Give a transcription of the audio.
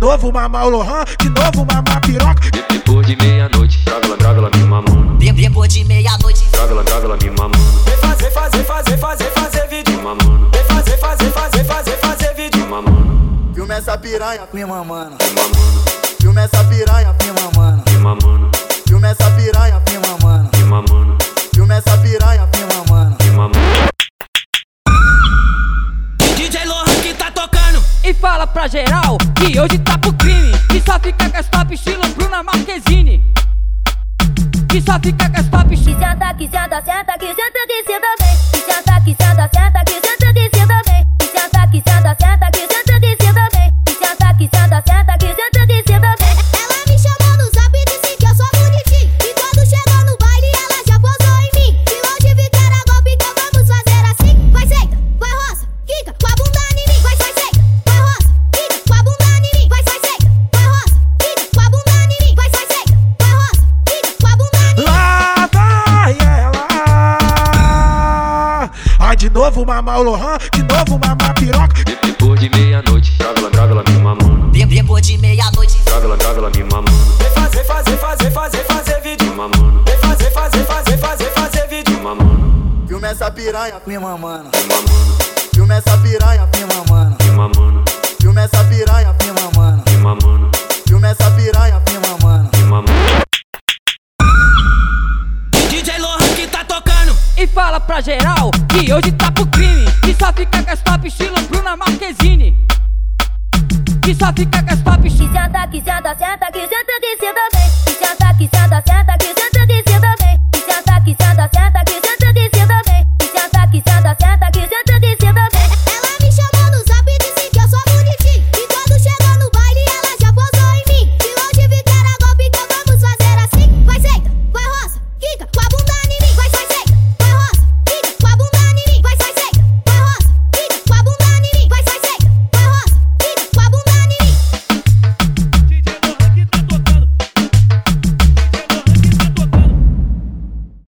novo mamar o Lohan, de novo mamar piroca. Depois de meia-noite, joga ela, joga ela me mamando. Depois de meia-noite, joga ela, joga ela me mamando. Vem fazer, fazer, fazer, fazer, fazer vídeo. Mamando. Vem fazer, fazer, fazer, fazer, fazer vídeo. Mamando. Filma essa piranha. Me mamando. Filma essa piranha, me mamando. Me mamando. E fala pra geral que hoje tá pro crime. Que só fica com as top estilo Bruna Marquezine. Que só fica com as top estilo. senta, que senta, senta, que senta, que senta novo mamar o Lohan, de novo mamar piroca. Depois de meia-noite, joga ela, joga ela me mamando. depois de meia-noite, Joga ela, joga ela me mamando. Vem fazer, fazer, fazer, fazer, fazer vídeo. mamando. Vem fazer, fazer, fazer, fazer, fazer vídeo. mamando. Filma essa piranha, me mamando. Me mamando. Filma essa piranha, me mamando. Me mamando. Filma essa piranha. Me mamando. E fala pra geral que hoje tá pro crime. Que só fica com as top estilo Bruna Marquezine. Que só fica com as top estilo. que senta, que senta, senta. Que senta, que senta,